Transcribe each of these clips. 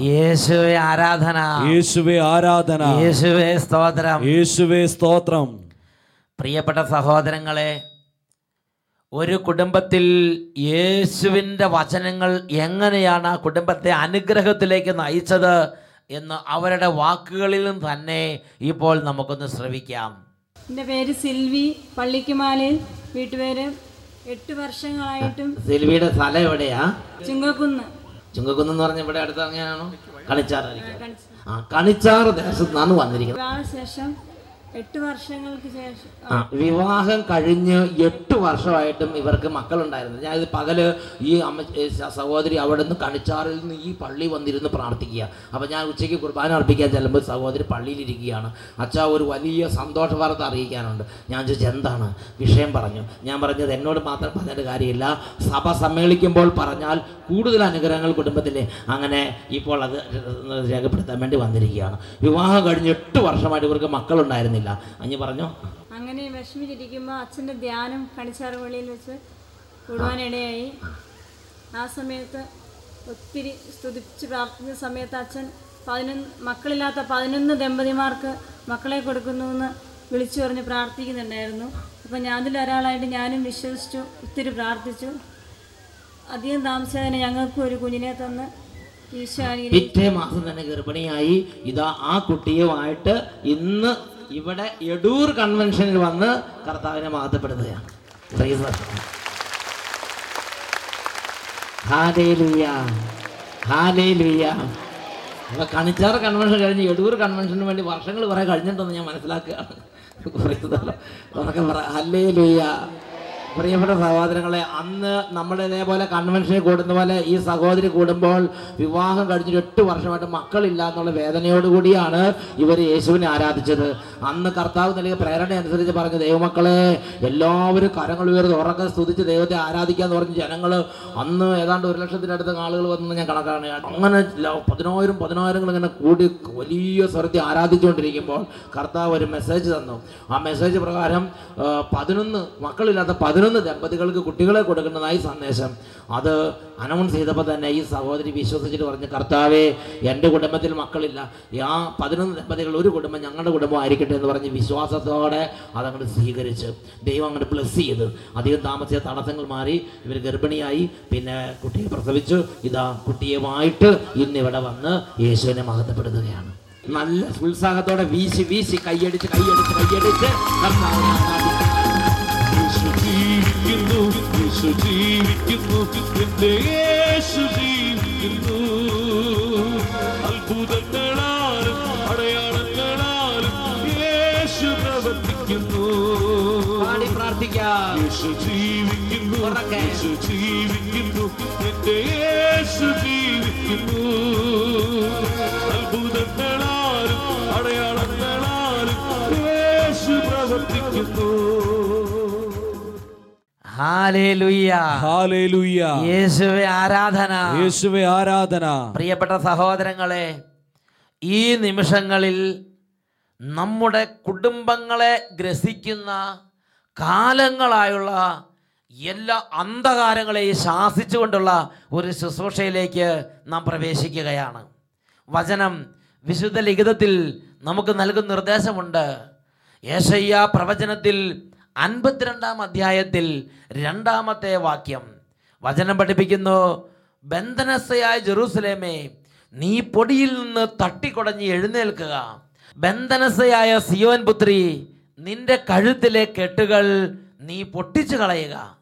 യേശുവെ ആരാധന. യേശുവേ ആരാധന. യേശുവേ സ്തോത്രം. യേശുവേ സ്തോത്രം. പ്രിയപ്പെട്ട സഹോദരങ്ങളെ ഒരു കുടുംബത്തിൽ യേശുവിന്റെ വചനങ്ങൾ എങ്ങനെയാണ് ആ കുടുംബത്തെ അനുഗ്രഹത്തിലേക്ക് നയിച്ചത് എന്ന് അവരുടെ വാക്കുകളിലും നിന്ന് തന്നെ ഇപ്പോൾ നമുക്കൊന്ന് ശ്രവിക്കാം. എന്റെ പേര് സിൽവി പള്ളിക്കുമാലിൽ വീട്ടുപേര് എട്ട് വർഷങ്ങളായിട്ടും സിൽവിയുടെ സ്ഥലം എവിടെയാ? ചുങ്കക്കുന്ന്. ചുങ്കക്കുന്ന് എന്ന് പറഞ്ഞ ഇവിടെ അടുത്ത് അങ്ങനെയാണോ? കണിച്ചാറായിരിക്കും ആ കണിച്ചാറ് ദേശത്ത് നിന്നാണ് വന്നിരിക്കുന്നത്. വിവാഹശേഷം വർഷങ്ങൾക്ക് ശേഷം. ആ വിവാഹം കഴിഞ്ഞ് എട്ട് വർഷമായിട്ടും ഇവർക്ക് മക്കളുണ്ടായിരുന്നു. ഞാൻ പകൽ ഈ അമ്മ സഹോദരി അവിടെ നിന്ന് കണിച്ചാറിൽ നിന്ന് ഈ പള്ളി വന്നിരുന്ന് പ്രാർത്ഥിക്കുക. അപ്പം ഞാൻ ഉച്ചയ്ക്ക് കുർബാന അർപ്പിക്കാൻ ചെല്ലുമ്പോൾ സഹോദരി പള്ളിയിലിരിക്കുകയാണ്. അച്ഛാ ഒരു വലിയ സന്തോഷ വാർത്ത അറിയിക്കാനുണ്ട്. ഞാൻ ചോദിച്ചു എന്താണ്? വിഷയം പറഞ്ഞു. ഞാൻ പറഞ്ഞത് എന്നോട് മാത്രം പറഞ്ഞിട്ട് കാര്യമില്ല. സഭ സമ്മേളിക്കുമ്പോൾ പറഞ്ഞാൽ കൂടുതൽ അനുഗ്രഹങ്ങൾ കുടുംബത്തിലെ അങ്ങനെ ഇപ്പോൾ അത് രേഖപ്പെടുത്താൻ വേണ്ടി വന്നിരിക്കുകയാണ്. വിവാഹം കഴിഞ്ഞ് എട്ട് വർഷമായിട്ട് ഇവർക്ക് മക്കളുണ്ടായിരുന്നില്ല അഞ്ഞ് പറഞ്ഞോ? അങ്ങനെ വിഷമിച്ചിരിക്കുമ്പോൾ അച്ഛന്റെ ധ്യാനം കണിച്ചാറ് പള്ളിയിൽ വെച്ച് കൂടുവാനിടയായി ആ സമയത്ത് ഒത്തിരി സ്തുതിച്ച് പ്രാർത്ഥിച്ച സമയത്ത് അച്ഛൻ പതിനൊന്ന് മക്കളില്ലാത്ത പതിനൊന്ന് ദമ്പതിമാർക്ക് മക്കളെ കൊടുക്കുന്നുവെന്ന് വിളിച്ചു പറഞ്ഞ് പ്രാർത്ഥിക്കുന്നുണ്ടായിരുന്നു. അപ്പം ഒരാളായിട്ട് ഞാനും വിശ്വസിച്ചു ഒത്തിരി പ്രാർത്ഥിച്ചു. അധികം താമസിച്ചതിന് ഞങ്ങൾക്കും ഒരു കുഞ്ഞിനെ തന്ന് ഈശോ പിറ്റേ മാസം തന്നെ ഗർഭിണിയായി. ഇതാ ആ കുട്ടിയുമായിട്ട് ഇന്ന് ഇവിടെ എടൂർ കൺവെൻഷനിൽ വന്ന് കർത്താവിനെ മഹത്വപ്പെടുത്തുകയാണ്. കണിച്ചാർ കൺവെൻഷൻ കഴിഞ്ഞ് എടൂർ കൺവെൻഷന് വേണ്ടി വർഷങ്ങൾ കുറെ കഴിഞ്ഞിട്ടുണ്ടെന്ന് ഞാൻ മനസ്സിലാക്കുകയാണ്. കുറേ ഉറക്കം പറ ഹല്ലേ പ്രിയപ്പെട്ട സഹോദരങ്ങളെ അന്ന് നമ്മൾ ഇതേപോലെ കൺവെൻഷനിൽ കൂടുന്ന പോലെ ഈ സഹോദരി കൂടുമ്പോൾ വിവാഹം കഴിഞ്ഞിട്ട് എട്ട് വർഷമായിട്ട് മക്കളില്ല എന്നുള്ള വേദനയോടുകൂടിയാണ് ഇവർ യേശുവിനെ ആരാധിച്ചത്. അന്ന് കർത്താവ് നൽകിയ പ്രേരണ അനുസരിച്ച് പറഞ്ഞു ദൈവമക്കളെ എല്ലാവരും കരങ്ങൾ ഉയർന്ന് ഉറക്കെ സ്തുതിച്ച് ദൈവത്തെ ആരാധിക്കാന്ന് പറഞ്ഞ് ജനങ്ങൾ അന്ന് ഏതാണ്ട് ഒരു ലക്ഷത്തിനടുത്ത് ആളുകൾ വന്നു ഞാൻ കണക്കാണ്. അങ്ങനെ പതിനായിരം പതിനായിരങ്ങൾ ഇങ്ങനെ കൂടി വലിയ സ്വരത്തെ ആരാധിച്ചുകൊണ്ടിരിക്കുമ്പോൾ കർത്താവ് ഒരു മെസ്സേജ് തന്നു. ആ മെസ്സേജ് പ്രകാരം പതിനൊന്ന് മക്കളില്ലാത്ത പതിനൊന്ന് ദമ്പതികൾക്ക് കുട്ടികളെ കൊടുക്കുന്നതായി സന്ദേശം. അത് അനൗൺസ് ചെയ്തപ്പോൾ തന്നെ ഈ സഹോദരി വിശ്വസിച്ചിട്ട് പറഞ്ഞ് കർത്താവേ എന്റെ കുടുംബത്തിൽ മക്കളില്ല. ആ പതിനൊന്ന് ദമ്പതികൾ ഒരു കുടുംബം ഞങ്ങളുടെ കുടുംബം ആയിരിക്കട്ടെ എന്ന് പറഞ്ഞ് വിശ്വാസത്തോടെ അതങ്ങോട്ട് സ്വീകരിച്ച് ദൈവം അങ്ങോട്ട് ബ്ലസ് ചെയ്ത്. അധികം താമസിച്ച തടസ്സങ്ങൾ മാറി. ഇവർ ഗർഭിണിയായി. പിന്നെ കുട്ടിയെ പ്രസവിച്ചു. ഇതാ കുട്ടിയുമായിട്ട് ഇന്നിവിടെ വന്ന് യേശുവിനെ മഹത്വപ്പെടുത്തുകയാണ്. നല്ല ഉത്സാഹത്തോടെ വീശി വീശി കൈയടിച്ച് കൈയടിച്ച് കൈയടിച്ച് കർത്താവിനെ യേശു ജീവിക്കുന്നു. എന്റെ യേശു ജീവിക്കുന്നു. അത്ഭുതങ്ങളാലും അടയാളങ്ങളാലും യേശു പ്രവർത്തിക്കുന്നു. പ്രാർത്ഥിക്കാം. യേശു ജീവിക്കുന്നു. യേശു ജീവിക്കുന്നു. എന്റെ യേശു ജീവിക്കുന്നു. അത്ഭുതങ്ങളാലും അടയാളങ്ങളാലും യേശു പ്രവർത്തിക്കുന്നു. യേശുവെ ആരാധന. യേശുവേ ആരാധന. പ്രിയപ്പെട്ട സഹോദരങ്ങളെ ഈ നിമിഷങ്ങളിൽ നമ്മുടെ കുടുംബങ്ങളെ ഗ്രസിക്കുന്ന കാലങ്ങളായുള്ള എല്ലാ അന്ധകാരങ്ങളെയും ശാസിച്ചുകൊണ്ടുള്ള ഒരു ശുശ്രൂഷയിലേക്ക് നാം പ്രവേശിക്കുകയാണ്. വചനം വിശുദ്ധ ലിഖിതത്തിൽ നമുക്ക് നൽകുന്ന നിർദ്ദേശമുണ്ട്. യേശയ്യ പ്രവചനത്തിൽ അൻപത്തിരണ്ടാം അധ്യായത്തിൽ രണ്ടാമത്തെ വാക്യം. വചനം പഠിപ്പിക്കുന്നു ബന്ധനസ്ഥയായ ജെറൂസലേമേ നീ പൊടിയിൽ നിന്ന് തട്ടിക്കൊടഞ്ഞ് എഴുന്നേൽക്കുക. ബന്ധനസ്ഥയായ സിയോൻ പുത്രി നിന്റെ കഴുത്തിലെ കെട്ടുകൾ നീ പൊട്ടിച്ചു കളയുക.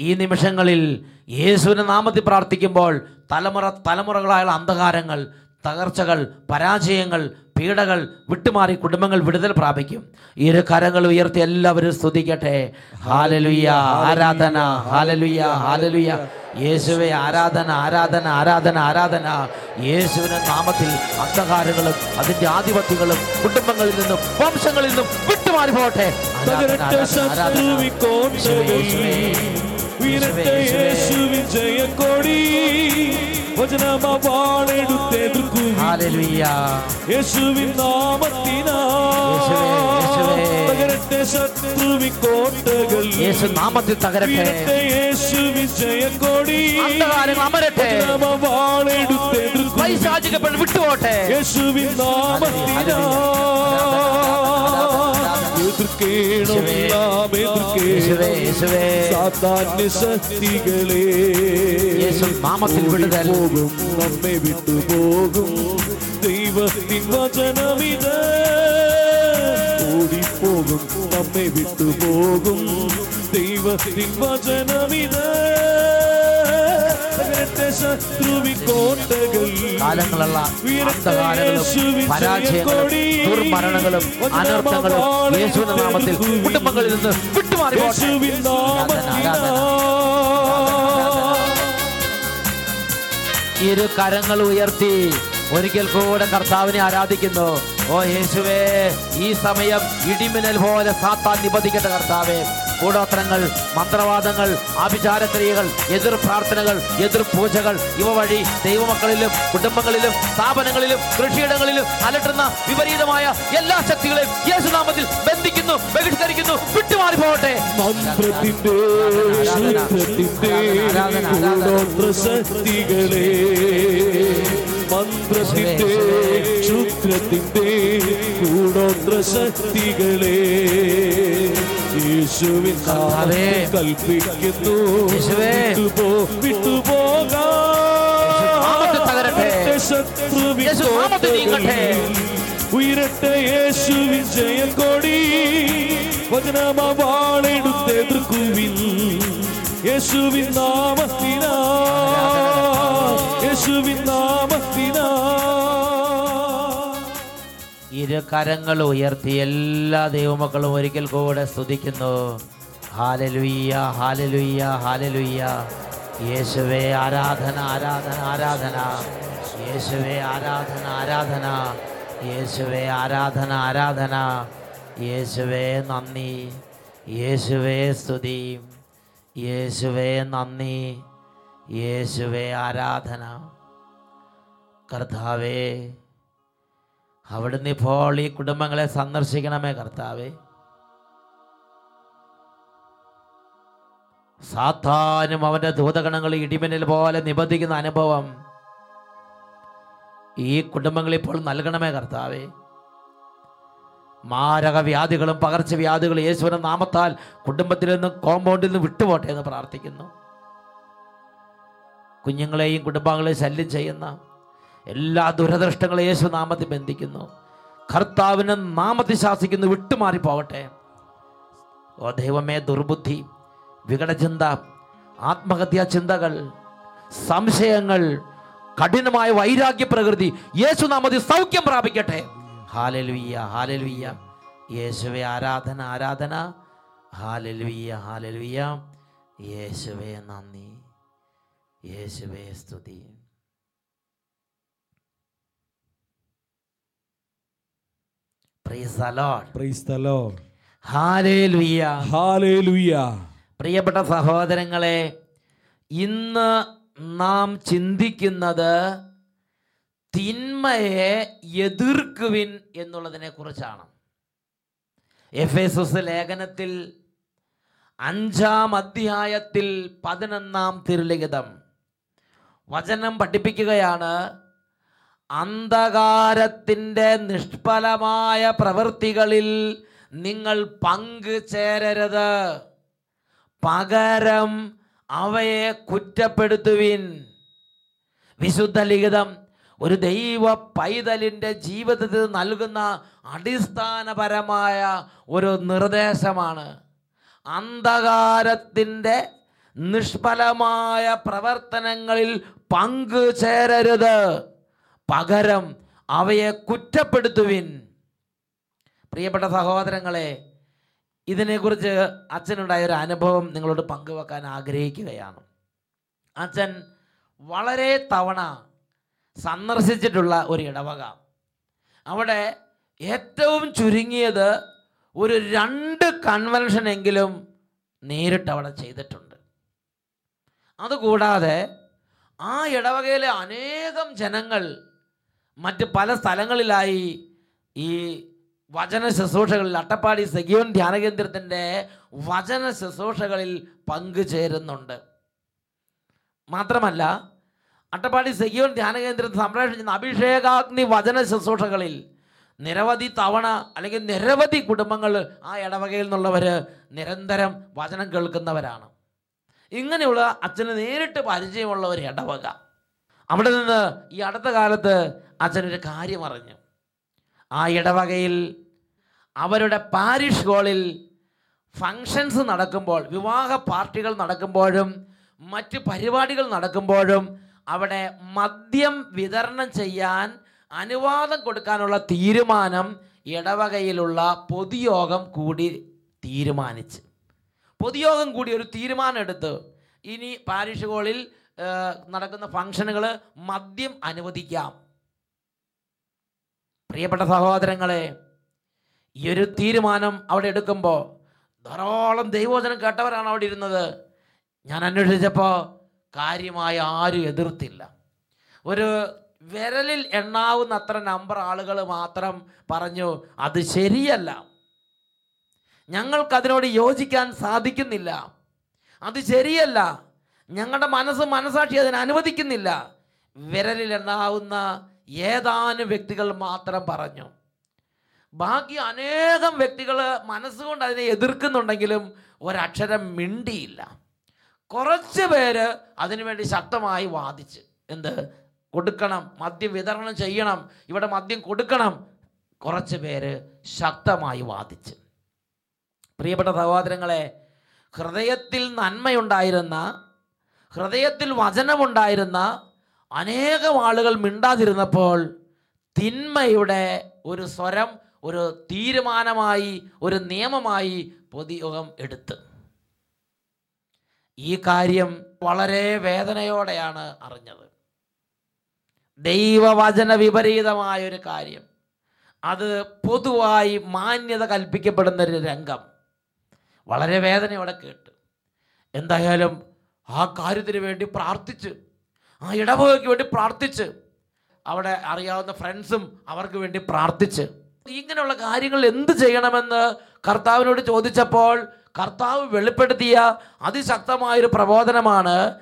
ഈ നിമിഷങ്ങളിൽ യേശുവിനെ നാമത്തിൽ പ്രാർത്ഥിക്കുമ്പോൾ തലമുറ തലമുറകളായുള്ള അന്ധകാരങ്ങൾ തകർച്ചകൾ പരാജയങ്ങൾ പീഡകൾ വിട്ടുമാറി കുടുംബങ്ങൾ വിടുതൽ പ്രാപിക്കും. ഇരു കരങ്ങൾ ഉയർത്തി എല്ലാവരും സ്തുതിക്കട്ടെ. ഹാലലുയ്യ ആരാധന ഹാലലുയ്യ ഹാലലുയ്യ യേശുവെ ആരാധന ആരാധന ആരാധന ആരാധന. യേശുവിന്റെ നാമത്തിൽ അന്ധകാരങ്ങളും അതിന്റെ ആധിപത്യങ്ങളും കുടുംബങ്ങളിൽ നിന്നും വംശങ്ങളിൽ നിന്നും വിട്ടുമാറി പോകട്ടെ. ആരാധന, ആരാധന, ജയക്കൊടി. യേശുവിൻ നാമത്തിനാ. യേശുവേ, യേശുവേ. തകരട്ടെ കോട്ടകൾ. യേശു നാമത്തിൽ തകരട്ടെ. വീഴട്ടെ യേശുവിൻ ജയക്കൊടി. അന്ധകാരങ്ങൾ അമരട്ടെ. വചനമാവാളെടുത്ത് എതിർക്കുവിൻ. പൈശാചികപ്പെട്ട് വിട്ടുപോട്ടെ. യേശുവിൻ നാമത്തിനാ. എതിർക്കേണം നാം എതിർക്കേണം ശക്തികളെ നാമത്തിൽ. പോകും നമ്മെ വിട്ടുപോകും ദൈവത്തിൻ വചനമിത് ഓടിപ്പോകും നമ്മെ വിട്ടുപോകും ദൈവത്തിൻ വചനമിത് തകരട്ടെ ശത്രുവിൻ കോട്ടകൾ കാലങ്ങളെല്ലാം അന്ധകാരങ്ങളും പരാജയങ്ങളും ദുർമരണങ്ങളും അനർത്ഥങ്ങളും യേശുവിന്റെ നാമത്തിൽ കുടുംബങ്ങളിൽ നിന്ന് വിട്ടുമാറി ഇരു കരങ്ങൾ ഉയർത്തി ഒരിക്കൽ കൂടെ കർത്താവിനെ ആരാധിക്കുന്നു. ഓ യേശുവേ ഈ സമയം ഇടിമിന്നൽ പോലെ സാത്താൻ നിബന്ധിക്കട്ടെ കർത്താവേ. കൂടോത്രങ്ങൾ മന്ത്രവാദങ്ങൾ ആഭിചാരക്രിയകൾ എതിർ പ്രാർത്ഥനകൾ എതിർ പൂജകൾ. ഇവ വഴി ദൈവമക്കളിലും കുടുംബങ്ങളിലും സ്ഥാപനങ്ങളിലും കൃഷിയിടങ്ങളിലും അലട്ടുന്ന വിപരീതമായ എല്ലാ ശക്തികളെയും യേശുനാമത്തിൽ ബന്ധിക്കുന്നു ബഹിഷ്കരിക്കുന്നു വിട്ടുമാറി പോകട്ടെ. ശക്തികളെ മന്ത്രത്തിന്റെ ശുദ്ധത്തിന്റെ കൂടോത്ര ശക്തികളെ യേശുവിൻ. കൽപ്പിക്കുന്നു. ഉയരട്ടെ യേശുവിൻ ജയക്കൊടി വചനമാവാളെടുത്ത് എതിർക്കുവിൻ. യേശുവിൻ നാമത്തിനാ. യേശുവിൻ നാമത്തിനാ. ഇരു കരങ്ങൾ ഉയർത്തി എല്ലാ ദൈവമക്കളും ഒരിക്കൽ കൂടെ സ്തുതിക്കുന്നു. ഹാലലുയ്യ ഹാലലുയ്യ ഹാലലുയ്യ. യേശുവേ ആരാധന ആരാധന ആരാധന. യേശുവേ ആരാധന ആരാധന. യേശുവേ ആരാധന ആരാധന. യേശുവേ നന്ദി. യേശുവേ സ്തുതി. യേശുവേ നന്ദി. യേശുവേ ആരാധന. കർത്താവേ അവിടുന്ന് ഇപ്പോൾ ഈ കുടുംബങ്ങളെ സന്ദർശിക്കണമേ കർത്താവേ. സാത്താനും അവന്റെ ദൂതഗണങ്ങൾ ഇടിമിന്നൽ പോലെ നിബന്ധിക്കുന്ന അനുഭവം ഈ കുടുംബങ്ങൾ ഇപ്പോൾ നൽകണമേ കർത്താവേ. മാരക വ്യാധികളും പകർച്ചവ്യാധികളും യേശുവിന്റെ നാമത്താൽ കുടുംബത്തിൽ നിന്നും കോമ്പൗണ്ടിൽ നിന്ന് വിട്ടുപോട്ടെ എന്ന് പ്രാർത്ഥിക്കുന്നു. കുഞ്ഞുങ്ങളെയും കുടുംബാംഗങ്ങളെയും ശല്യം ചെയ്യുന്ന എല്ലാ ദുരദൃഷ്ടങ്ങളും യേശു നാമത്തിൽ ബന്ധിക്കുന്നു. കർത്താവിനെ നാമത്തിൽ ശാസിക്കുന്നു വിട്ടുമാറി പോകട്ടെ ഓ ദൈവമേ ദുർബുദ്ധി വികടചിന്ത ആത്മഹത്യാ ചിന്തകൾ സംശയങ്ങൾ കഠിനമായ വൈരാഗ്യ പ്രകൃതി യേശു നാമത്തിൽ സൗഖ്യം പ്രാപിക്കട്ടെ. ഹാലലുയ്യ ഹാലലുയ്യ. യേശുവെ ആരാധന ആരാധന. ഹാലലുയ്യ ഹാലലുയ്യ. യേശുവേ നന്ദി. യേശുവേ സ്തുതി. പ്രിയപ്പെട്ട സഹോദരങ്ങളെ ഇന്ന് നാം ചിന്തിക്കുന്നത് തിന്മയെ എതിർക്കുവിൻ എന്നുള്ളതിനെ കുറിച്ചാണ്. എഫ് എസ് ലേഖനത്തിൽ അഞ്ചാം അധ്യായത്തിൽ പതിനൊന്നാം തിരുലിഖിതം വചനം പഠിപ്പിക്കുകയാണ്. അന്ധകാരത്തിന്റെ നിഷ്ഫലമായ പ്രവൃത്തികളിൽ നിങ്ങൾ പങ്കു ചേരരുത്. പകരം അവയെ കുറ്റപ്പെടുത്തുവിൻ. വിശുദ്ധ ലിഖിതം ഒരു ദൈവ പൈതലിന്റെ ജീവിതത്തിൽ നൽകുന്ന അടിസ്ഥാനപരമായ ഒരു നിർദ്ദേശമാണ്. അന്ധകാരത്തിന്റെ നിഷ്ഫലമായ പ്രവർത്തനങ്ങളിൽ പങ്കു ചേരരുത്. പകരം അവയെ കുറ്റപ്പെടുത്തുവിൻ. പ്രിയപ്പെട്ട സഹോദരങ്ങളെ ഇതിനെക്കുറിച്ച് അച്ഛനുണ്ടായ ഒരു അനുഭവം നിങ്ങളോട് പങ്കുവെക്കാൻ ആഗ്രഹിക്കുകയാണ്. അച്ഛൻ വളരെ തവണ സന്ദർശിച്ചിട്ടുള്ള ഒരു ഇടവക. അവിടെ ഏറ്റവും ചുരുങ്ങിയത് ഒരു രണ്ട് കൺവെൻഷനെങ്കിലും നേരിട്ട് അവിടെ ചെയ്തിട്ടുണ്ട്. അതുകൂടാതെ ആ ഇടവകയിലെ അനേകം ജനങ്ങൾ മറ്റ് പല സ്ഥലങ്ങളിലായി ഈ വചന ശുശ്രൂഷകളിൽ അട്ടപ്പാടി സഖിയോൻ ധ്യാനകേന്ദ്രത്തിന്റെ വചന ശുശ്രൂഷകളിൽ പങ്കുചേരുന്നുണ്ട്. മാത്രമല്ല അട്ടപ്പാടി സഖിയോൻ ധ്യാനകേന്ദ്രത്തിൽ സംപ്രേഷണം ചെയ്യുന്ന അഭിഷേകാഗ്നി വചന ശുശ്രൂഷകളിൽ നിരവധി തവണ അല്ലെങ്കിൽ നിരവധി കുടുംബങ്ങൾ ആ ഇടവകയിൽ നിന്നുള്ളവർ നിരന്തരം വചനം കേൾക്കുന്നവരാണ്. ഇങ്ങനെയുള്ള അച്ഛന് നേരിട്ട് പരിചയമുള്ള ഒരു ഇടവക. അവിടെ നിന്ന് ഈ അടുത്ത കാലത്ത് അച്ഛനൊരു കാര്യം അറിഞ്ഞു ആ ഇടവകയിൽ അവരുടെ പാരിഷ് ഹോളിൽ ഫങ്ഷൻസ് നടക്കുമ്പോൾ വിവാഹ പാർട്ടികൾ നടക്കുമ്പോഴും മറ്റ് പരിപാടികൾ നടക്കുമ്പോഴും അവിടെ മദ്യം വിതരണം ചെയ്യാൻ അനുവാദം കൊടുക്കാനുള്ള തീരുമാനം ഇടവകയിലുള്ള പൊതുയോഗം കൂടി തീരുമാനിച്ച്. പൊതുയോഗം കൂടി ഒരു തീരുമാനം എടുത്ത്. ഇനി പാരിഷ് ഹോളിൽ നടക്കുന്ന ഫംഗ്ഷനുകൾ മദ്യം അനുവദിക്കാം. പ്രിയപ്പെട്ട സഹോദരങ്ങളെ ഈ ഒരു തീരുമാനം അവിടെ എടുക്കുമ്പോൾ ധാരാളം ദൈവവചനം കേട്ടവരാണ് അവിടെ ഇരുന്നത്. ഞാൻ അന്വേഷിച്ചപ്പോൾ കാര്യമായ ആരും എതിർത്തില്ല. ഒരു വിരലിൽ എണ്ണാവുന്ന അത്ര നമ്പർ ആളുകൾ മാത്രം പറഞ്ഞു അത് ശരിയല്ല. ഞങ്ങൾക്കതിനോട് യോജിക്കാൻ സാധിക്കുന്നില്ല. അത് ശരിയല്ല. ഞങ്ങളുടെ മനസ്സ് മനസാക്ഷി അതിനെ അനുവദിക്കുന്നില്ല. വിരലിൽ എണ്ണാവുന്ന ഏതാനും വ്യക്തികൾ മാത്രം പറഞ്ഞു. ബാക്കി അനേകം വ്യക്തികൾ മനസ്സുകൊണ്ട് അതിനെ എതിർക്കുന്നുണ്ടെങ്കിലും ഒരക്ഷരം മിണ്ടിയില്ല. കുറച്ച് പേര് അതിനുവേണ്ടി ശക്തമായി വാദിച്ച്. എന്ത്? കൊടുക്കണം മദ്യം വിതരണം ചെയ്യണം ഇവിടെ മദ്യം കൊടുക്കണം. കുറച്ച് പേര് ശക്തമായി വാദിച്ച്. പ്രിയപ്പെട്ട സഹോദരങ്ങളെ ഹൃദയത്തിൽ നന്മയുണ്ടായിരുന്ന ഹൃദയത്തിൽ വചനമുണ്ടായിരുന്ന അനേകം ആളുകൾ മിണ്ടാതിരുന്നപ്പോൾ തിന്മയുടെ ഒരു സ്വരം ഒരു തീരുമാനമായി ഒരു നിയമമായി പൊതുയോഗം എടുത്ത്. ഈ കാര്യം വളരെ വേദനയോടെയാണ് അറിഞ്ഞത്. ദൈവവചന വിപരീതമായ ഒരു കാര്യം. അത് പൊതുവായി മാന്യത കൽപ്പിക്കപ്പെടുന്ന ഒരു രംഗം. വളരെ വേദനയോടെ കേട്ട്. എന്തായാലും ആ കാര്യത്തിന് വേണ്ടി പ്രാർത്ഥിച്ച് ആ ഇടവകയ്ക്ക് വേണ്ടി പ്രാർത്ഥിച്ച് അവിടെ അറിയാവുന്ന ഫ്രണ്ട്സും അവർക്ക് വേണ്ടി പ്രാർത്ഥിച്ച്. ഇങ്ങനെയുള്ള കാര്യങ്ങൾ എന്ത് ചെയ്യണമെന്ന് കർത്താവിനോട് ചോദിച്ചപ്പോൾ കർത്താവ് വെളിപ്പെടുത്തിയ അതിശക്തമായൊരു പ്രബോധനമാണ്.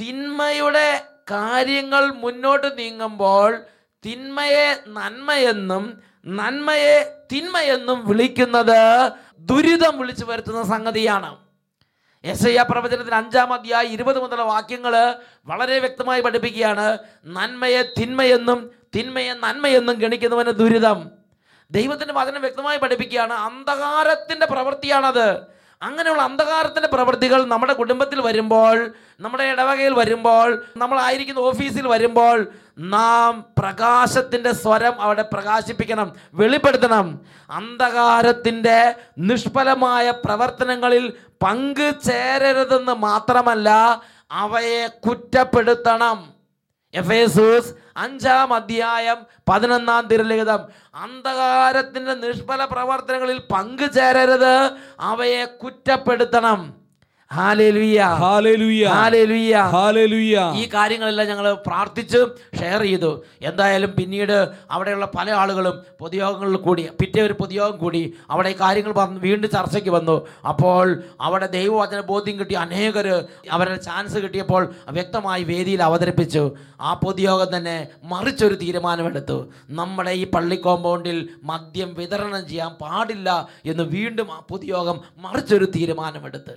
തിന്മയുടെ കാര്യങ്ങൾ മുന്നോട്ട് നീങ്ങുമ്പോൾ തിന്മയെ നന്മയെന്നും നന്മയെ തിന്മയെന്നും വിളിക്കുന്നത് ദുരിതം വിളിച്ചു വരുത്തുന്ന സംഗതിയാണ്. ഐ പ്രവചനത്തിന് അഞ്ചാം അധ്യായം ഇരുപത് മുതലുള്ള വാക്യങ്ങൾ വളരെ വ്യക്തമായി പഠിപ്പിക്കുകയാണ്. നന്മയെ തിന്മയെന്നും തിന്മയെ നന്മയെന്നും ഗണിക്കുന്നവന് ദുരിതം. ദൈവത്തിന്റെ വചനം വ്യക്തമായി പഠിപ്പിക്കുകയാണ്. അന്ധകാരത്തിന്റെ പ്രവൃത്തിയാണത്. അങ്ങനെയുള്ള അന്ധകാരത്തിന്റെ പ്രവൃത്തികൾ നമ്മുടെ കുടുംബത്തിൽ വരുമ്പോൾ നമ്മുടെ ഇടവകയിൽ വരുമ്പോൾ നമ്മളായിരിക്കുന്ന ഓഫീസിൽ വരുമ്പോൾ നാം പ്രകാശത്തിന്റെ സ്വരം അവിടെ പ്രകാശിപ്പിക്കണം വെളിപ്പെടുത്തണം. അന്ധകാരത്തിന്റെ നിഷ്ഫലമായ പ്രവർത്തനങ്ങളിൽ പങ്കു ചേരരുതെന്ന് മാത്രമല്ല അവയെ കുറ്റപ്പെടുത്തണം. എഫേസൂസ് അഞ്ചാം അധ്യായം പതിനൊന്നാം തിരുലിഖിതം അന്ധകാരത്തിന്റെ നിഷ്ഫല പ്രവർത്തനങ്ങളിൽ പങ്കു ചേരരുത് അവയെ കുറ്റപ്പെടുത്തണം. ഈ കാര്യങ്ങളെല്ലാം ഞങ്ങൾ പ്രാർത്ഥിച്ച് ഷെയർ ചെയ്തു. എന്തായാലും പിന്നീട് അവിടെയുള്ള പല ആളുകളും പൊതുയോഗങ്ങളിൽ കൂടി പിറ്റേ ഒരു പൊതുയോഗം കൂടി അവിടെ ഈ കാര്യങ്ങൾ പറഞ്ഞ് വീണ്ടും ചർച്ചയ്ക്ക് വന്നു. അപ്പോൾ അവിടെ ദൈവവചന ബോധ്യം കിട്ടിയ അനേകർ അവരുടെ ചാൻസ് കിട്ടിയപ്പോൾ വ്യക്തമായി വേദിയിൽ അവതരിപ്പിച്ചു. ആ പൊതുയോഗം തന്നെ മറിച്ചൊരു തീരുമാനമെടുത്തു. നമ്മുടെ ഈ പള്ളി കോമ്പൗണ്ടിൽ മദ്യം വിതരണം ചെയ്യാൻ പാടില്ല എന്ന് വീണ്ടും ആ പൊതുയോഗം മറിച്ചൊരു തീരുമാനമെടുത്ത്.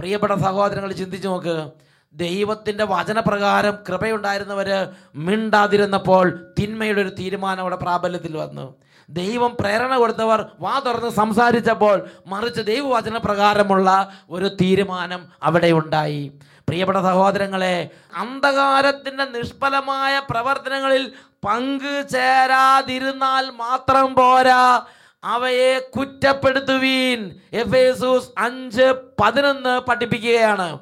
പ്രിയപ്പെട്ട സഹോദരങ്ങൾ ചിന്തിച്ചു നോക്ക്. ദൈവത്തിന്റെ വചനപ്രകാരം കൃപയുണ്ടായിരുന്നവർ മിണ്ടാതിരുന്നപ്പോൾ തിന്മയുടെ ഒരു തീരുമാനം അവിടെ പ്രാബല്യത്തിൽ വന്നു. ദൈവം പ്രേരണ കൊടുത്തവർ വാ തുറന്ന് സംസാരിച്ചപ്പോൾ മറിച്ച് ദൈവവചനപ്രകാരമുള്ള ഒരു തീരുമാനം അവിടെ ഉണ്ടായി. പ്രിയപ്പെട്ട സഹോദരങ്ങളെ അന്ധകാരത്തിന്റെ നിഷ്ഫലമായ പ്രവർത്തനങ്ങളിൽ പങ്കു ചേരാതിരുന്നാൽ മാത്രം പോരാ. അവയെ കുറ്റപ്പെടുത്തുവീൻ. എഫേസൂസ് അഞ്ച് പതിനൊന്ന് പഠിപ്പിക്കുകയാണ്.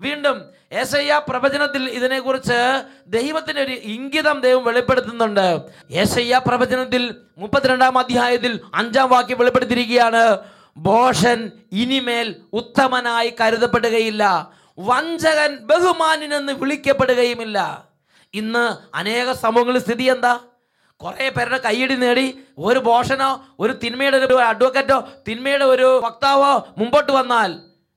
വീണ്ടും ഏശയ്യ പ്രവചനത്തിൽ ഇതിനെക്കുറിച്ച് ദൈവത്തിന് ഒരു ഇംഗിതം ദൈവം വെളിപ്പെടുത്തുന്നുണ്ട്. ഏശയ്യ പ്രവചനത്തിൽ മുപ്പത്തിരണ്ടാം അധ്യായത്തിൽ അഞ്ചാം വാക്യം വെളിപ്പെടുത്തിയിരിക്കുകയാണ്. ഭോഷൻ ഇനിമേൽ ഉത്തമനായി കരുതപ്പെടുകയില്ല. വഞ്ചകൻ ബഹുമാനിനെന്ന് വിളിക്കപ്പെടുകയുമില്ല. ഇന്ന് അനേക സമൂഹങ്ങളിൽ സ്ഥിതി എന്താ? കുറേ പേരുടെ കൈയടി നേടി ഒരു ബോഷനോ ഒരു തിന്മയുടെ ഒരു അഡ്വക്കറ്റോ തിന്മയുടെ ഒരു വക്താവോ മുമ്പോട്ട് വന്നാൽ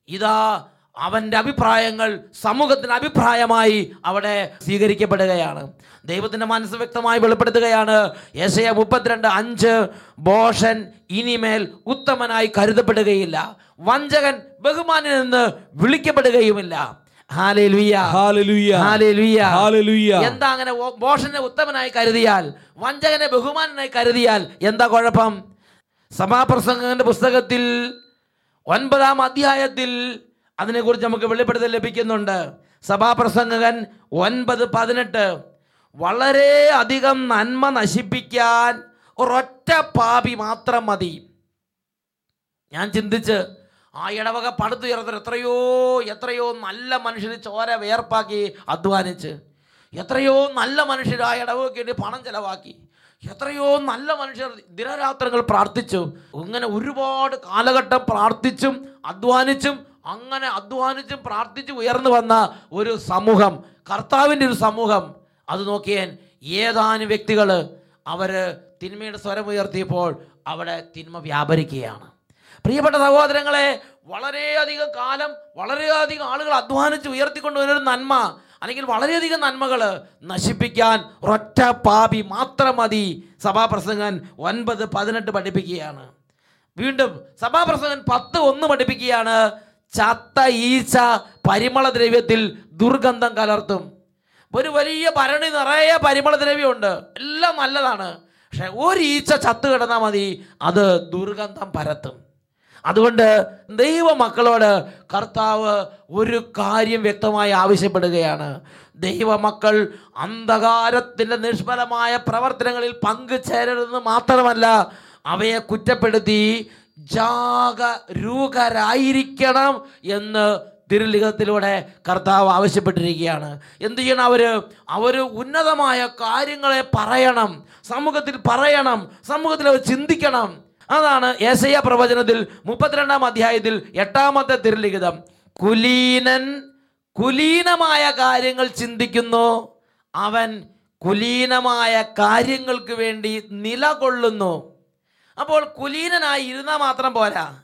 ഇതാ അവന്റെ അഭിപ്രായങ്ങൾ സമൂഹത്തിന് അഭിപ്രായമായി അവിടെ സ്വീകരിക്കപ്പെടുകയാണ്. ദൈവത്തിന്റെ മനസ്സ് വ്യക്തമായി വെളിപ്പെടുത്തുകയാണ്. യേശയ മുപ്പത്തിരണ്ട് അഞ്ച് ബോഷൻ ഇനിമേൽ ഉത്തമനായി കരുതപ്പെടുകയില്ല. വഞ്ചകൻ ബഹുമാനിൽ നിന്ന് വിളിക്കപ്പെടുകയുമില്ല. എന്താ അങ്ങനെ ഓ- ഉത്തമനായി കരുതിയാൽ വഞ്ചകനെ ബഹുമാനായി കരുതിയാൽ എന്താ കുഴപ്പം? സഭാപ്രസംഗന്റെ പുസ്തകത്തിൽ ഒൻപതാം അധ്യായത്തിൽ അതിനെക്കുറിച്ച് നമുക്ക് വെളിപ്പെടുത്തൽ ലഭിക്കുന്നുണ്ട്. സഭാപ്രസംഗകൻ ഒൻപത് പതിനെട്ട്. വളരെ അധികം നന്മ നശിപ്പിക്കാൻ ഒരൊറ്റ പാപി മാത്രം മതി. ഞാൻ ചിന്തിച്ച് ആ ഇടവക പടുത്തുയർത്തൽ എത്രയോ എത്രയോ നല്ല മനുഷ്യർ ചോര വേർപ്പാക്കി അധ്വാനിച്ച് എത്രയോ നല്ല മനുഷ്യർ ആ ഇടവകയ്ക്ക് വേണ്ടി പണം ചെലവാക്കി എത്രയോ നല്ല മനുഷ്യർ ദിനരാത്രങ്ങൾ പ്രാർത്ഥിച്ചു ഇങ്ങനെ ഒരുപാട് കാലഘട്ടം പ്രാർത്ഥിച്ചും അധ്വാനിച്ചും അങ്ങനെ അധ്വാനിച്ചും പ്രാർത്ഥിച്ചും ഉയർന്നു വന്ന ഒരു സമൂഹം കർത്താവിന്റെ ഒരു സമൂഹം. അത് നോക്കിയാൽ ഏതാനും വ്യക്തികൾ അവർ തിന്മയുടെ സ്വരം ഉയർത്തിയപ്പോൾ അവിടെ തിന്മ വ്യാപരിക്കുകയാണ്. പ്രിയപ്പെട്ട സഹോദരങ്ങളെ വളരെയധികം കാലം വളരെയധികം ആളുകൾ അധ്വാനിച്ച് ഉയർത്തിക്കൊണ്ടുവരുന്ന നന്മ അല്ലെങ്കിൽ വളരെയധികം നന്മകൾ നശിപ്പിക്കാൻ ഒറ്റ പാപി മാത്രം മതി. സഭാപ്രസംഗൻ ഒൻപത് പതിനെട്ട് പഠിപ്പിക്കുകയാണ്. വീണ്ടും സഭാപ്രസംഗൻ പത്ത് ഒന്ന് പഠിപ്പിക്കുകയാണ്. ചത്ത ഈച്ച പരിമള ദ്രവ്യത്തിൽ ദുർഗന്ധം കലർത്തും. ഒരു വലിയ ഭരണി നിറയെ പരിമള ദ്രവ്യമുണ്ട്. എല്ലാം നല്ലതാണ്. പക്ഷെ ഒരു ഈച്ച ചത്തു കിടന്നാൽ മതി. അത് ദുർഗന്ധം പരത്തും. അതുകൊണ്ട് ദൈവ മക്കളോട് കർത്താവ് ഒരു കാര്യം വ്യക്തമായി ആവശ്യപ്പെടുകയാണ്. ദൈവമക്കൾ അന്ധകാരത്തിന്റെ നിഷ്ഫലമായ പ്രവർത്തനങ്ങളിൽ പങ്കുചേരരുതെന്ന് മാത്രമല്ല അവയെ കുറ്റപ്പെടുത്തി ജാഗരൂകരായിരിക്കണം എന്ന് തിരുലിഖത്തിലൂടെ കർത്താവ് ആവശ്യപ്പെട്ടിരിക്കുകയാണ്. എന്തു ചെയ്യണം അവർ അവർ ഉന്നതമായ കാര്യങ്ങളെ പറയണം സമൂഹത്തിൽ പറയണം സമൂഹത്തിൽ അവർ ചിന്തിക്കണം. അതാണ് ഏസയ്യ പ്രവചനത്തിൽ മുപ്പത്തിരണ്ടാം അധ്യായത്തിൽ എട്ടാമത്തെ തിരുലിഖിതം. കുലീനൻ കുലീനമായ കാര്യങ്ങൾ ചിന്തിക്കുന്നു. അവൻ കുലീനമായ കാര്യങ്ങൾക്ക് വേണ്ടി നിലകൊള്ളുന്നു. അപ്പോൾ കുലീനനായി ഇരുന്നാൽ മാത്രം പോരാ.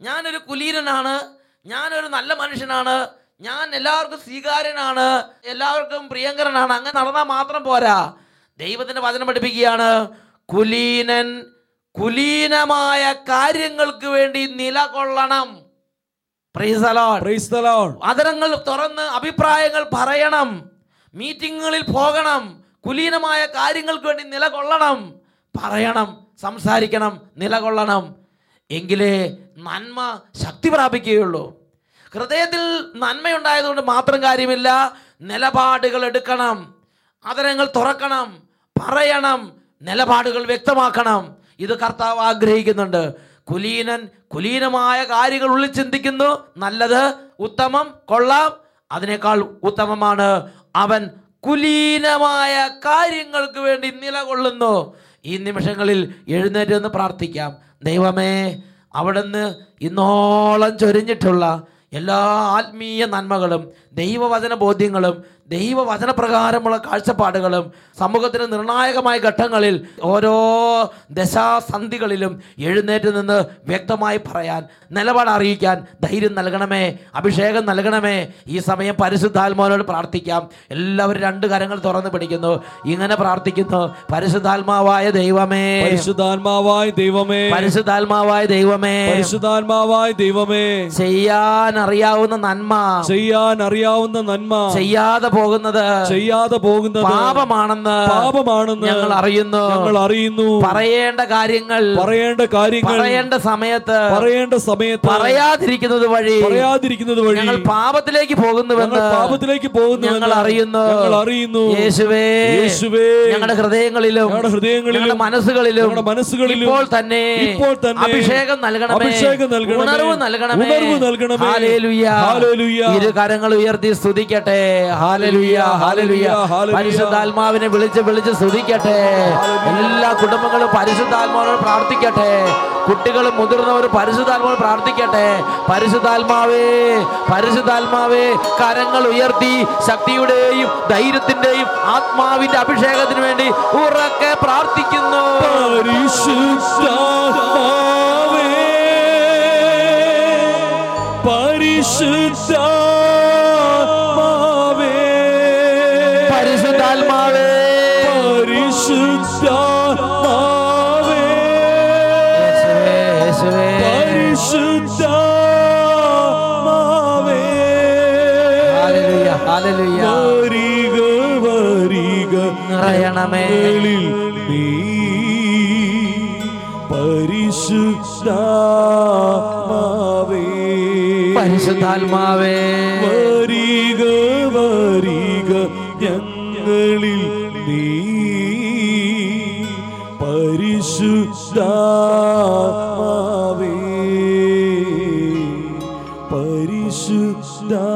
ഞാനൊരു കുലീനനാണ്. ഞാനൊരു നല്ല മനുഷ്യനാണ്. ഞാൻ എല്ലാവർക്കും സ്വീകാര്യനാണ്. എല്ലാവർക്കും പ്രിയങ്കരനാണ്. അങ്ങനെ നടന്നാൽ മാത്രം പോരാ. ദൈവത്തിന്റെ വചനം പഠിപ്പിക്കുകയാണ്. കുലീനൻ കുലീനമായ കാര്യങ്ങൾക്ക് വേണ്ടി നിലകൊള്ളണം. അതരങ്ങൾ തുറന്ന് അഭിപ്രായങ്ങൾ പറയണം. മീറ്റിങ്ങുകളിൽ പോകണം. കുലീനമായ കാര്യങ്ങൾക്ക് വേണ്ടി നിലകൊള്ളണം. പറയണം സംസാരിക്കണം നിലകൊള്ളണം. എങ്കിലേ നന്മ ശക്തി പ്രാപിക്കുകയുള്ളൂ. ഹൃദയത്തിൽ നന്മയുണ്ടായതുകൊണ്ട് മാത്രം കാര്യമില്ല. നിലപാടുകൾ എടുക്കണം. അതരങ്ങൾ തുറക്കണം. പറയണം. നിലപാടുകൾ വ്യക്തമാക്കണം. ഇത് കർത്താവ് ആഗ്രഹിക്കുന്നുണ്ട്. കുലീനൻ കുലീനമായ കാര്യങ്ങൾ ഉള്ളിൽ ചിന്തിക്കുന്നു. നല്ലത് ഉത്തമം കൊള്ളാം. അതിനേക്കാൾ ഉത്തമമാണ് അവൻ കുലീനമായ കാര്യങ്ങൾക്ക് വേണ്ടി നിലകൊള്ളുന്നു. ഈ നിമിഷങ്ങളിൽ എഴുന്നേറ്റ് നിന്ന് പ്രാർത്ഥിക്കാം. ദൈവമേ അവിടുന്ന് ഇന്നോളം ചൊരിഞ്ഞിട്ടുള്ള എല്ലാ ആത്മീയ നന്മകളും ദൈവവചന ബോധ്യങ്ങളും ദൈവവചനപ്രകാരമുള്ള കാഴ്ചപ്പാടുകളും സമൂഹത്തിന് നിർണായകമായ ഘട്ടങ്ങളിൽ ഓരോ ദശാസന്ധികളിലും എഴുന്നേറ്റ് നിന്ന് വ്യക്തമായി പറയാൻ നിലപാട് അറിയിക്കാൻ ധൈര്യം നൽകണമേ അഭിഷേകം നൽകണമേ. ഈ സമയം പരിശുദ്ധാത്മാവിനോട് പ്രാർത്ഥിക്കാം. എല്ലാവരും രണ്ട് കരങ്ങൾ തുറന്നു പിടിക്കുന്നു. ഇങ്ങനെ പ്രാർത്ഥിക്കുന്നു. പരിശുദ്ധാത്മാവായ ദൈവമേ. പരിശുദ്ധാത്മാവായ ദൈവമേ. പരിശുദ്ധാത്മാവായ ദൈവമേ. പരിശുദ്ധാത്മാവായ ദൈവമേ. ചെയ്യാൻ അറിയാവുന്ന നന്മ. ചെയ്യാൻ അറിയാവുന്ന നന്മ. ചെയ്യാതെ പോകുന്നത് ചെയ്യാതെ പോകുന്നത് പാപമാണെന്ന് പാപമാണെന്ന് ഞങ്ങൾ അറിയുന്നു. ഞങ്ങൾ അറിയുന്നു. പറയേണ്ട കാര്യങ്ങൾ പറയേണ്ട കാര്യങ്ങൾ പറയേണ്ട സമയത്ത് പറയേണ്ട സമയത്ത് പറയാതിരിക്കുന്നത് വഴി പറയാതിരിക്കുന്നത് വഴി ഞങ്ങൾ പാപത്തിലേക്ക് പോകുന്നുവെന്ന് പാപത്തിലേക്ക് പോകുന്നു ഞങ്ങൾ അറിയുന്നു. ഞങ്ങൾ അറിയുന്നു. യേശുവേ യേശുവേ ഞങ്ങളുടെ ഹൃദയങ്ങളിലും ഞങ്ങളുടെ ഹൃദയങ്ങളിലും മനസ്സുകളിലും ഞങ്ങളുടെ മനസ്സുകളിലും ഇപ്പോൾ തന്നെ ഇപ്പോൾ തന്നെ അഭിഷേകം നൽകണം അഭിഷേകം നൽകണം ഉണർവ് നൽകണം ഉണർവ് നൽകണം ഹല്ലേലൂയ. ഹല്ലേലൂയ. ഇരു കരങ്ങൾ ഉയർത്തി സ്തുതിക്കട്ടെ. ഹാലേ ഹാലലുയ ഹാലലുയ പരിശുദ്ധാത്മാവിനെ വിളിച്ച് വിളിച്ച് സ്തുതിക്കട്ടെ. എല്ലാ കുടുംബങ്ങളും പരിശുദ്ധാത്മാവിനോട് പ്രാർത്ഥിക്കട്ടെ. കുട്ടികളും മുതിർന്നവരും പരിശുദ്ധാത്മാവ് പ്രാർത്ഥിക്കട്ടെ. പരിശുദ്ധാത്മാവേ പരിശുദ്ധാത്മാവേ കരങ്ങൾ ഉയർത്തി ശക്തിയുടെയും ധൈര്യത്തിന്റെയും ആത്മാവിന്റെ അഭിഷേകത്തിന് വേണ്ടി ഉറക്കെ പ്രാർത്ഥിക്കുന്നു. പരിശുദ്ധ നിറയണമേ നീ പരിശുദ്ധാത്മാവേ. പരിശുദ്ധാത്മാവേ. വരിക വരിക ഞങ്ങളിൽ നീ. പരിശുദ്ധാത്മാവേ. പരിശുദ്ധാത്മാവേ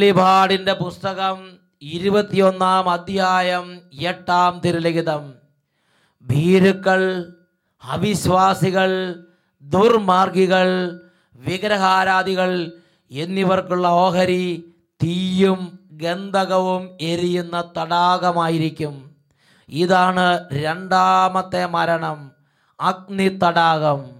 വെളിപാടിന്റെ പുസ്തകം ഇരുപത്തിയൊന്നാം അധ്യായം എട്ടാം തിരുലിഖിതം. ഭീരുക്കൾ അവിശ്വാസികൾ ദുർമാർഗികൾ വിഗ്രഹാരാധികൾ എന്നിവർക്കുള്ള ഓഹരി തീയും ഗന്ധകവും എരിയുന്ന തടാകമായിരിക്കും. ഇതാണ് രണ്ടാമത്തെ മരണം അഗ്നി തടാകം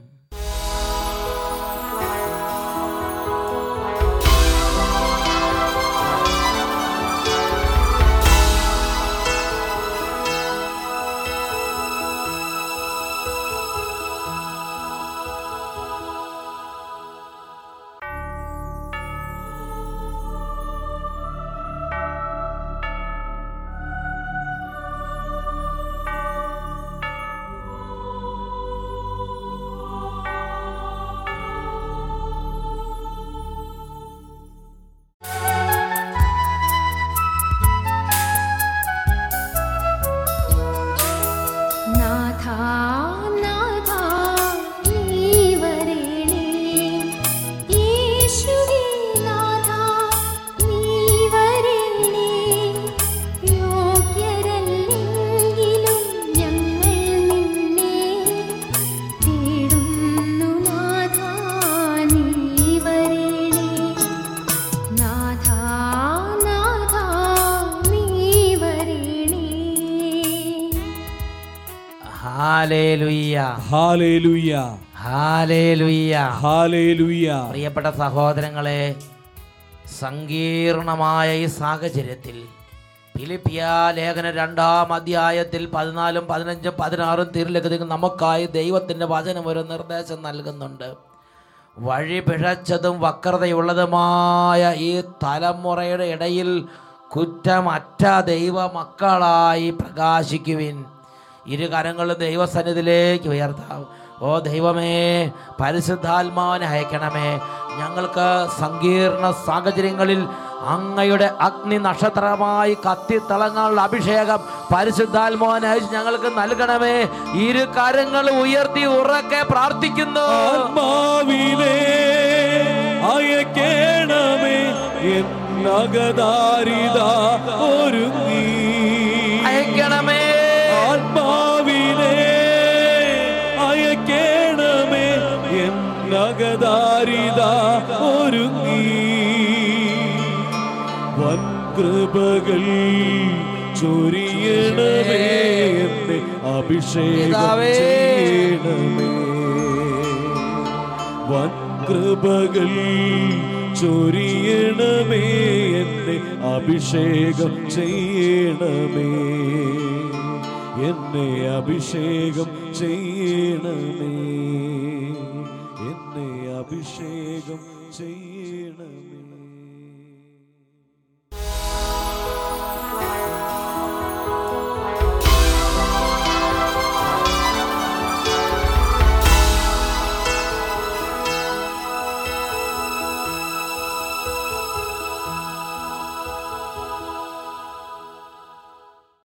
പ്രിയപ്പെട്ട സഹോദരങ്ങളെ സങ്കീർണമായ ഈ സാഹചര്യത്തിൽ ഫിലിപ്പിയ ലേഖന രണ്ടാം അധ്യായത്തിൽ പതിനാലും പതിനഞ്ചും പതിനാറും തിരുലഗതികൾ നമുക്കായി ദൈവത്തിന്റെ വചനം ഒരു നിർദ്ദേശം നൽകുന്നുണ്ട്. വഴി പിഴച്ചതും വക്രതയുള്ളതുമായ ഈ തലമുറയുടെ ഇടയിൽ കുറ്റമറ്റ ദൈവ മക്കളായി പ്രകാശിക്കുവിൻ. ഇരു കരങ്ങളും ദൈവസന്നിധിയിലേക്ക് ഉയർത്താം. ഓ ദൈവമേ പരിശുദ്ധാത്മാവിനെ അയക്കണമേ. ഞങ്ങൾക്ക് സങ്കീർണ സാഹചര്യങ്ങളിൽ അങ്ങയുടെ അഗ്നി നക്ഷത്രമായി കത്തിത്തിളങ്ങാനുള്ള അഭിഷേകം പരിശുദ്ധാത്മാവിനെ അയച്ച് ഞങ്ങൾക്ക് നൽകണമേ. ഇരു കരങ്ങൾ ഉയർത്തി ഉറക്കെ പ്രാർത്ഥിക്കുന്നു. അയക്കേണമേ. എന്നകതാരിത ഒരുങ്ങി കൃപകൾ ചൊരിയണമേ എന്നെ അഭിഷേകം ചെയ്യണമേ. വൻ കൃപകൾ ചൊരിയണമേ എന്നെ അഭിഷേകം ചെയ്യണമേ. എന്നെ അഭിഷേകം ചെയ്യണമേ. എന്നെ അഭിഷേകം ചെയ്യണമേ.